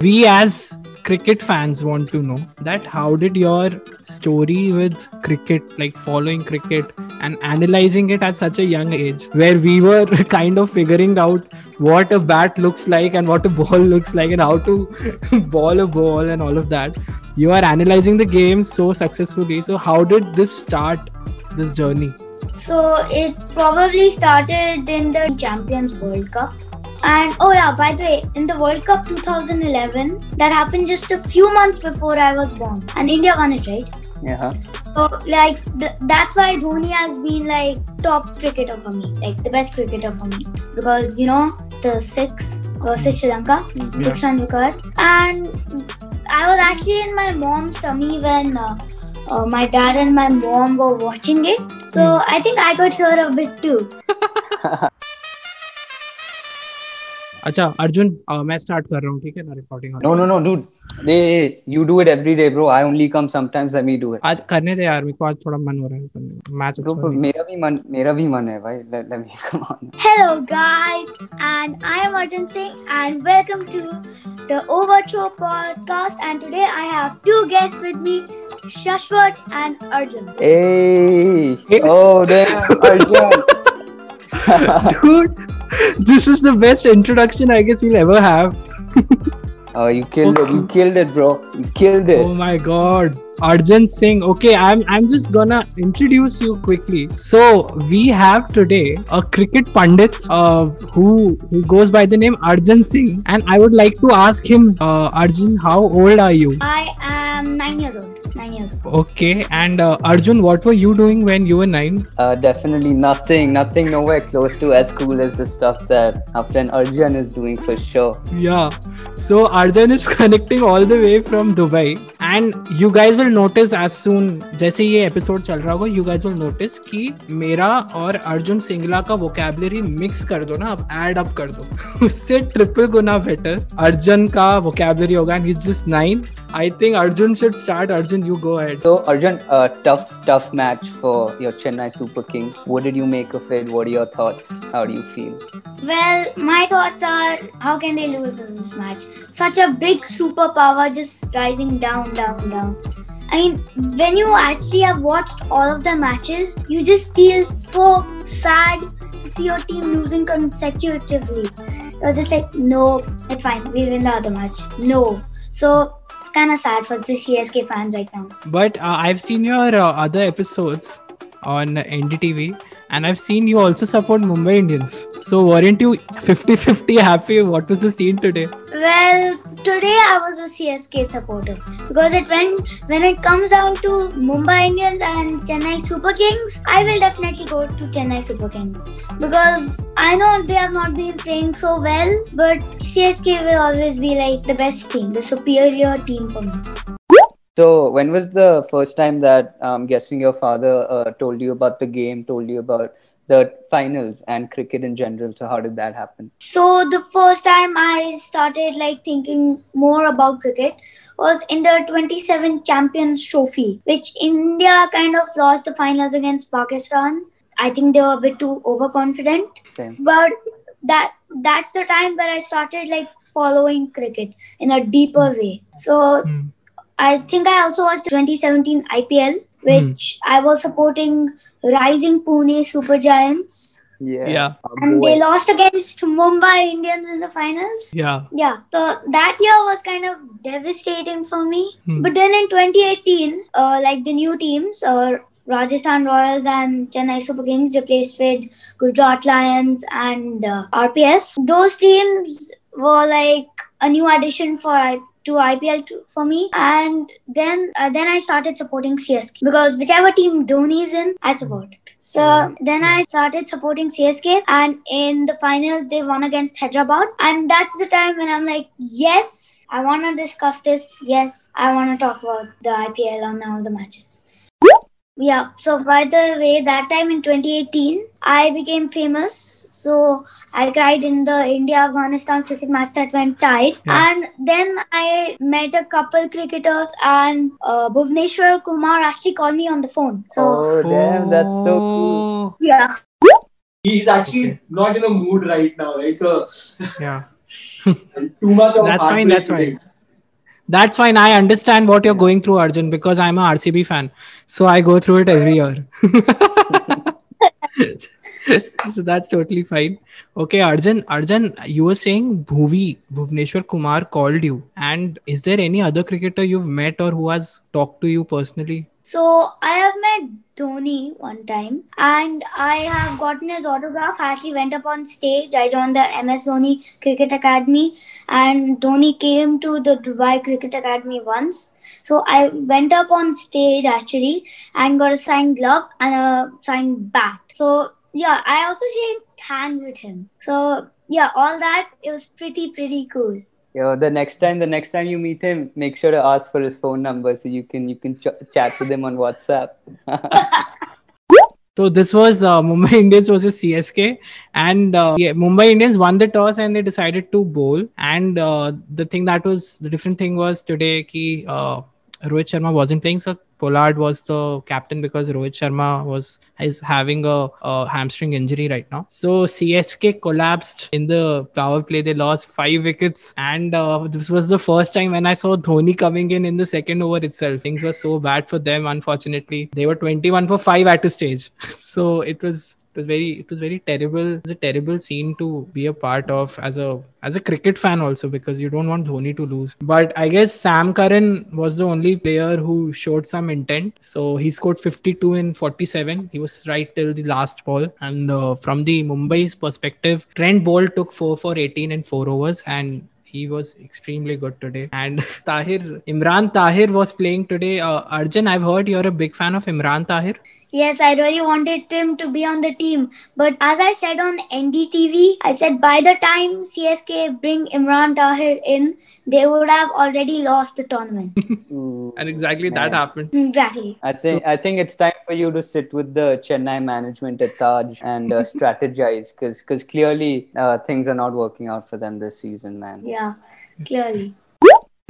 we as cricket fans want to know that how did your story with cricket like following cricket and analyzing it at such a young age where we were kind of figuring out what a bat looks like and what a ball looks like and how to ball a ball and all of that. You are analyzing the game so successfully. So how did this start this journey? So it probably started in the Champions World Cup. And oh yeah, by the way, in the World Cup 2011, that happened just a few months before I was born, and India won it, right? Yeah. So like th- that's why Dhoni has been like top cricketer for me, like the best cricketer for me, because you know the six versus Sri Lanka, six run record, and I was actually in my mom's tummy when. Uh, uh, my dad and my mom were watching it, so I think I got hear a bit too. अच्छा अर्जुन मैं start कर रहा हूँ ठीक है ना recording no no no dude they you do it every day bro I only come sometimes I me do it आज करने दे यार मेरे को आज थोड़ा मन हो रहा है करने मैच ब्रो अच्छा मेरा भी मन मेरा भी मन है भाई let me come on hello guys and I am Arjun Singh and welcome to the Overthrow podcast and today I have two guest with me Shashwat and Arjun ayo damn, Arjun dude this is the best introduction i guess we'll ever have. Oh you killed it you killed it bro. You killed it. Oh my god. Arjun singh. Okay i'm i'm just gonna introduce you quickly. So we have today a cricket pundit uh, who who goes by the name arjun singh. And i would like to ask him uh, arjun how old are you? I am nine years old. Nine years old. okay and uh, arjun what were you doing when you were 9 uh, definitely nothing nothing nowhere close to as cool as the stuff that our friend Arjun is doing for sure Yeah. So Arjun is connecting all the way from Dubai and you guys will notice as soon जैसे ये episode चल रहा होगा you guys will notice कि मेरा और अर्जुन सिंगला का vocabulary mix कर दो ना अब ऐड अप कर दो उससे ट्रिपल गुना बेटर अर्जुन का वोकेबलरी होगा and is just nine I think Arjun should start Arjun you go ahead so Arjun uh, tough tough match for your Chennai Super Kings what did you make of it what are your thoughts how do you feel Well, my thoughts are how can they lose this match? Such a big superpower just rising down, down, down. I mean, when you actually have watched all of the matches, you just feel so sad to see your team losing consecutively. You're just like, no, it's fine, we win the other match. No. So it's kind of sad for the CSK fans right now. But uh, I've seen your uh, other episodes on NDTV and I've seen you also support Mumbai Indians. So weren't you 50-50 happy? What was the scene today? Well, today I was a CSK supporter because it went when it comes down to Mumbai Indians and Chennai Super Kings, I will definitely go to Chennai Super Kings because I know they have not been playing so well, but CSK will always be like the best team, the superior team for me. So, when was the first time that I'm guessing your father uh, told you about the game, told you about the finals and cricket in general? So, how did that happen? So the first time I started like thinking more about cricket was in the 27 Champions Trophy, which India kind of lost the finals against Pakistan. I think they were a bit too overconfident, Same. but that that's the time where I started like following cricket in a deeper way. So Hmm. I think I also watched the 2017 IPL, which I was supporting Rising Pune Super Giants. Yeah. Yeah. And they lost against Mumbai Indians in the finals. Yeah. Yeah, so that year was kind of devastating for me. Hmm. But then in 2018, uh, like the new teams, uh, Rajasthan Royals and Chennai Super Kings replaced with Gujarat Lions and uh, RPS. Those teams were like a new addition for I- to IPL to, for me, and then uh, then I started supporting CSK because whichever team Dhoni is in, I support. So then I started supporting CSK, and in the finals they won against Hyderabad, and that's the time when I'm like, yes, I want to discuss this. Yes, I want to talk about the IPL and all the matches. Yeah, so by the way, that time in 2018, I became famous. So I cried in the India Afghanistan cricket match that went tied. Yeah. And then I met a couple cricketers, and uh, Bhuvneshwar Kumar actually called me on the phone. So, oh, damn, that's so cool. Oh, yeah. he's actually Okay. not in a mood right now, right? So Yeah. Too much of That's fine. That's heartbreak fine. That's fine. I understand what you're going through, Arjun, because I'm a RCB fan. So I go through it every year. so that's totally fine. Okay, Arjun, Arjun, you were saying Bhuvi, Bhuvneshwar Kumar called you. And is there any other cricketer you've met or who has talked to you personally? So I have met Dhoni one time and I have gotten his autograph. I actually went up on stage. I joined the MS Dhoni Cricket Academy and Dhoni came to the Dubai Cricket Academy once. So I went up on stage actually and got a signed glove and a signed bat. So yeah, I also shook hands with him. So yeah, all that it was pretty pretty cool. Yo, the next time, the next time you meet him, make sure to ask for his phone number so you can you can ch- chat with him on WhatsApp. So this was uh, Mumbai Indians versus CSK, and uh, yeah, Mumbai Indians won the toss and they decided to bowl. And uh, the thing that was the different thing was today, ki uh, Rohit Sharma wasn't playing, so Pollard was the captain because Rohit Sharma was is having a, a hamstring injury right now. So CSK collapsed in the power play. They lost five wickets, and uh, this was the first time when I saw Dhoni coming in in the second over itself. Things were so bad for them. Unfortunately, they were 21 for five at a stage. so it was it was very it was very terrible. It was a terrible scene to be a part of as a as a cricket fan also because you don't want Dhoni to lose. But I guess Sam Curran was the only player who showed some intent. So he scored 52 in 47 he was right till the last ball. And uh, from the Mumbai's perspective Trent Boult took 4 for 18 in 4 overs. And he was extremely good today. And Tahir, Imran Tahir was playing today. Uh, Arjun, I've heard you're a big fan of Imran Tahir. Yes, I really wanted him to be on the team. But as I said on NDTV, I said by the time CSK bring Imran Tahir in, they would have already lost the tournament. And exactly that happened. exactly. I think I think it's time for you to sit with the Chennai management at Taj and uh, strategize because because clearly uh, things are not working out for them this season, man. Yeah, clearly.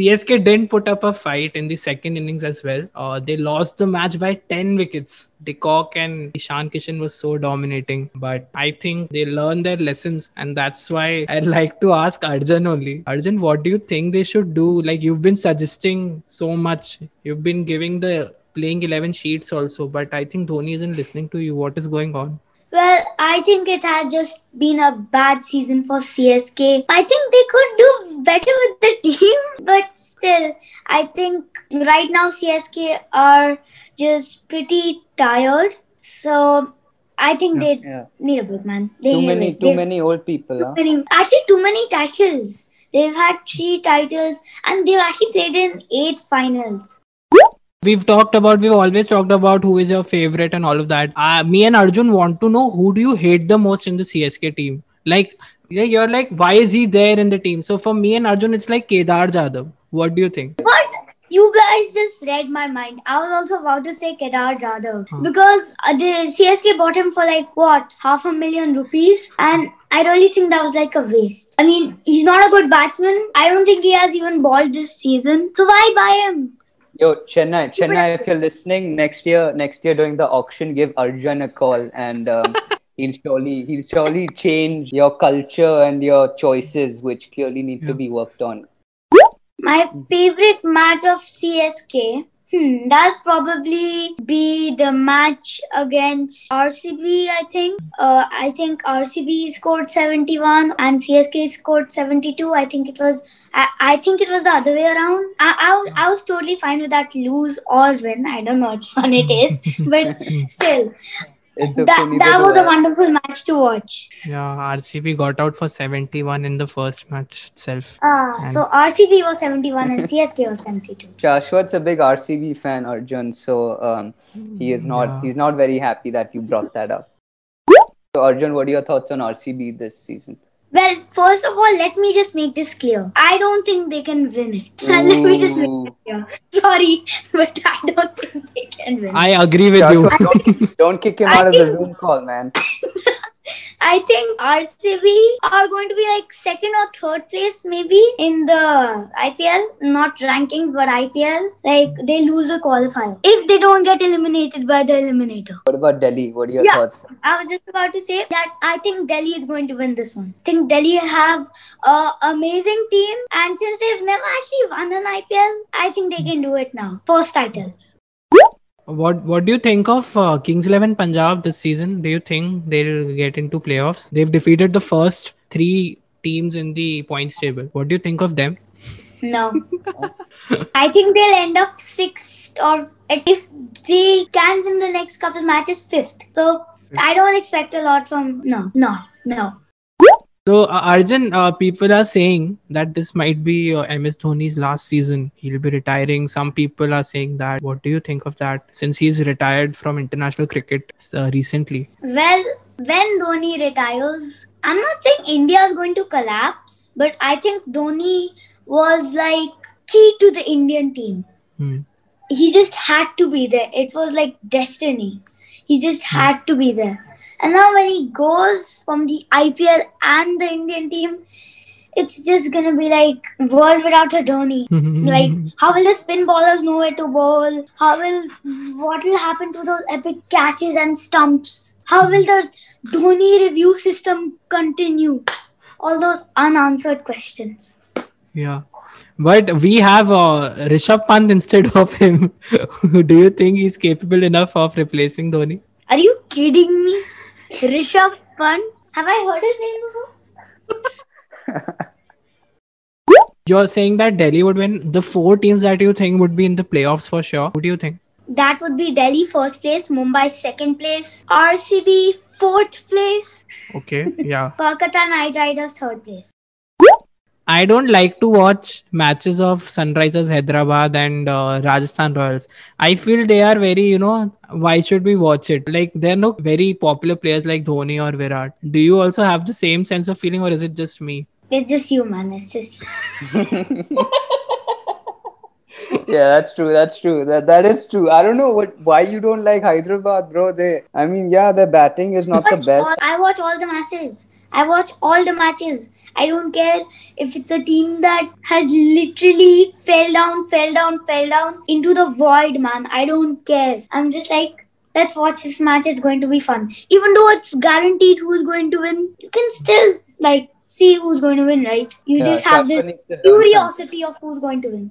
CSK didn't put up a fight in the second innings as well. Uh, they lost the match by 10 wickets. De Kock and Ishan Kishan was so dominating. But I think they learned their lessons. And that's why I'd like to ask Arjun only. Arjun, what do you think they should do? Like you've been suggesting so much. You've been giving the playing 11 sheets also. But I think Dhoni isn't listening to you. What is going on? Well, I think it had just been a bad season for CSK. I think they could do better with the team, but still, I think right now CSK are just pretty tired. So I think they Yeah. need a big man. They Too many too many old people. too Huh? many, actually too many titles. They've had three titles and they've actually played in eight finals. We've talked about, we've always talked about who is your favorite and all of that. Uh, me and Arjun want to know who do you hate the most in the CSK team? Like, you're like, why is he there in the team? So for me and Arjun, it's like Kedar Jadhav. What do you think? But you guys just read my mind. I was also about to say Kedar Jadhav Huh. because uh, the CSK bought him for like what half a million rupees, and I really think that was like a waste. I mean, he's not a good batsman. I don't think he has even balled this season. So why buy him? Yo, Chennai, Chennai, if you're listening next year, next year during the auction, give Arjun a call and um, he'll surely he'll surely change your culture and your choices, which clearly need Yeah. to be worked on. My favorite match of CSK. Hmm, that'll probably be the match against RCB, I think. Uh, I think RCB scored 71 and CSK scored 72. I think it was, I, I think it was the other way around. I, I, was- I was totally fine with that lose or win. I don't know which one it is, but still, It's that, that was a wonderful match to watch. Yeah, RCB got out for 71 in the first match itself. Ah, so RCB was 71 and CSK was 72. Shashwat's a big RCB fan, Arjun, so um, he is not Yeah. he's not very happy that you brought that up. So Arjun, what are your thoughts on RCB this season? Well, first of all, let me just make this clear. I don't think they can win it. let me just make it clear. Sorry, but I don't think they can win. I agree with you. Don't, don't kick him I out of the Zoom call, man. I think RCB are going to be like second or third place maybe in the IPL, not ranking but IPL. Like they lose the qualifier if they don't get eliminated by the eliminator. What about Delhi? What are your Yeah. thoughts? I was just about to say that I think Delhi is going to win this one. I think Delhi have a amazing team, and since they've never actually won an IPL, I think they can do it now. First title. What What do you think of uh, Kings Eleven Punjab this season? Do you think they'll get into playoffs? They've defeated the first three teams in the points table. What do you think of them? No. I think they'll end up sixth or if they can win the next couple matches, fifth. So I don't expect a lot from no, no, no. So uh, Arjun, uh, people are saying that this might be uh, MS Dhoni's last season. He'll be retiring. Some people are saying that. What do you think of that? Since he's retired from international cricket uh, recently. Well, when Dhoni retires, I'm not saying India is going to collapse, but I think Dhoni was like key to the Indian team. Hmm. He just had to be there. It was like destiny. He just had to be there. And now when he goes from the IPL and the Indian team, it's just gonna be like world without a Dhoni. Like, how will the spin ballers know where to bowl? How will what will happen to those epic catches and stumps? How will the Dhoni review system continue? All those unanswered questions. Yeah. But we have uh, Rishabh Pant instead of him. Do you think he's capable enough of replacing Dhoni? Are you kidding me? Rishabh Pant? Have I heard his name before? You're saying that Delhi would win. The four teams that you think would be in the playoffs for sure. Who do you think? That would be Delhi first place, Mumbai second place, RCB fourth place, Okay. Yeah. Kolkata Knight Riders third place. I don't like to watch matches of Sunrisers Hyderabad and uh, Rajasthan Royals. I feel they are very, you know, why should we watch it? Like they're not very popular players like Dhoni or Virat. Do you also have the same sense of feeling, or is it just me? It's just you, man. It's just you. yeah, that's true. That's true. That that is true. I don't know what why you don't like Hyderabad, bro. They, I mean, yeah, their batting is not the best. all- I watch all the matches. I watch all the matches. I don't care if it's a team that has literally fell down, fell down, fell down into the void, man. I don't care. I'm just like, let's watch this match. It's going to be fun. Even though it's guaranteed who's going to win, you can still like see who's going to win, right? You Yeah, just have this Shashwat needs to learn something. curiosity of who's going to win.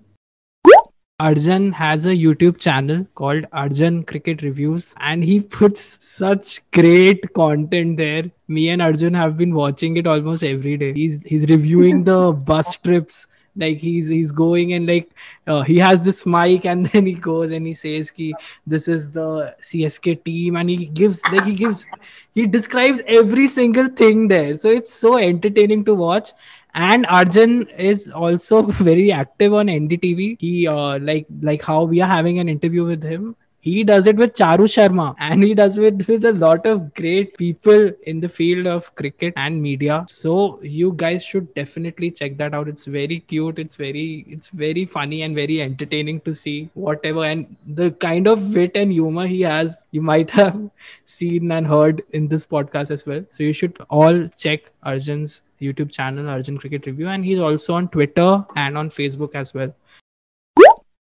Arjun has a YouTube channel called Arjun Cricket Reviews, and he puts such great content there. Me and Arjun have been watching it almost every day. He's he's reviewing the bus trips. Like he's he's going and like uh, he has this mic and then he goes and he says ki this is the CSK team and he gives like he gives he describes every single thing there. So it's so entertaining to watch and arjun is also very active on ndtv he uh, like like how we are having an interview with him. He does it with charu sharma. And he does it with a lot of great people in the field of cricket and media. So you guys should definitely check that out. It's very cute. It's very it's very funny and very entertaining to see whatever and the kind of wit and humor he has you might have seen and heard in this podcast as well. So you should all check arjun's YouTube channel, Arjun Cricket Review, and he's also on Twitter and on Facebook as well.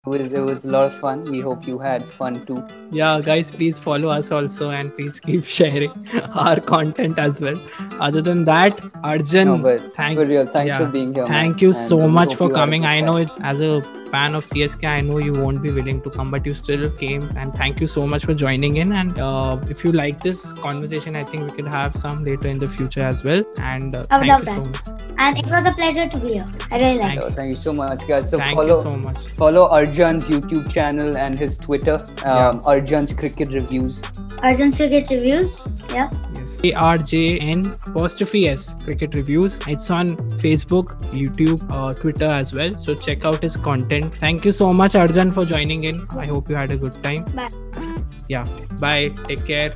It was, it was a lot of fun. We hope you had fun too. Yeah, guys, please follow us also and please keep sharing our content as well. Other than that, Arjun, No, but thank for real, thanks yeah. for being here. Thank man. you And so much for you had a coming. I know it as a fan of CSK, I know you won't be willing to come, but you still came. And thank you so much for joining in. And uh, if you like this conversation, I think we could have some later in the future as well. And uh, I would thank love you so that. much. And it was a pleasure to be here. I really like Thank it. So thank you so much, guys. So Thank follow you so much. follow Arjun's YouTube channel and his Twitter, um, Arjun's Cricket Reviews. Arjun Cricket Reviews. Yeah. Yes. A R J N apostrophe S Cricket Reviews. It's on Facebook, YouTube, uh, Twitter as well. So check out his content. Thank you so much, Arjun, for joining in. I hope you had a good time. Bye. Yeah. Bye. Take care.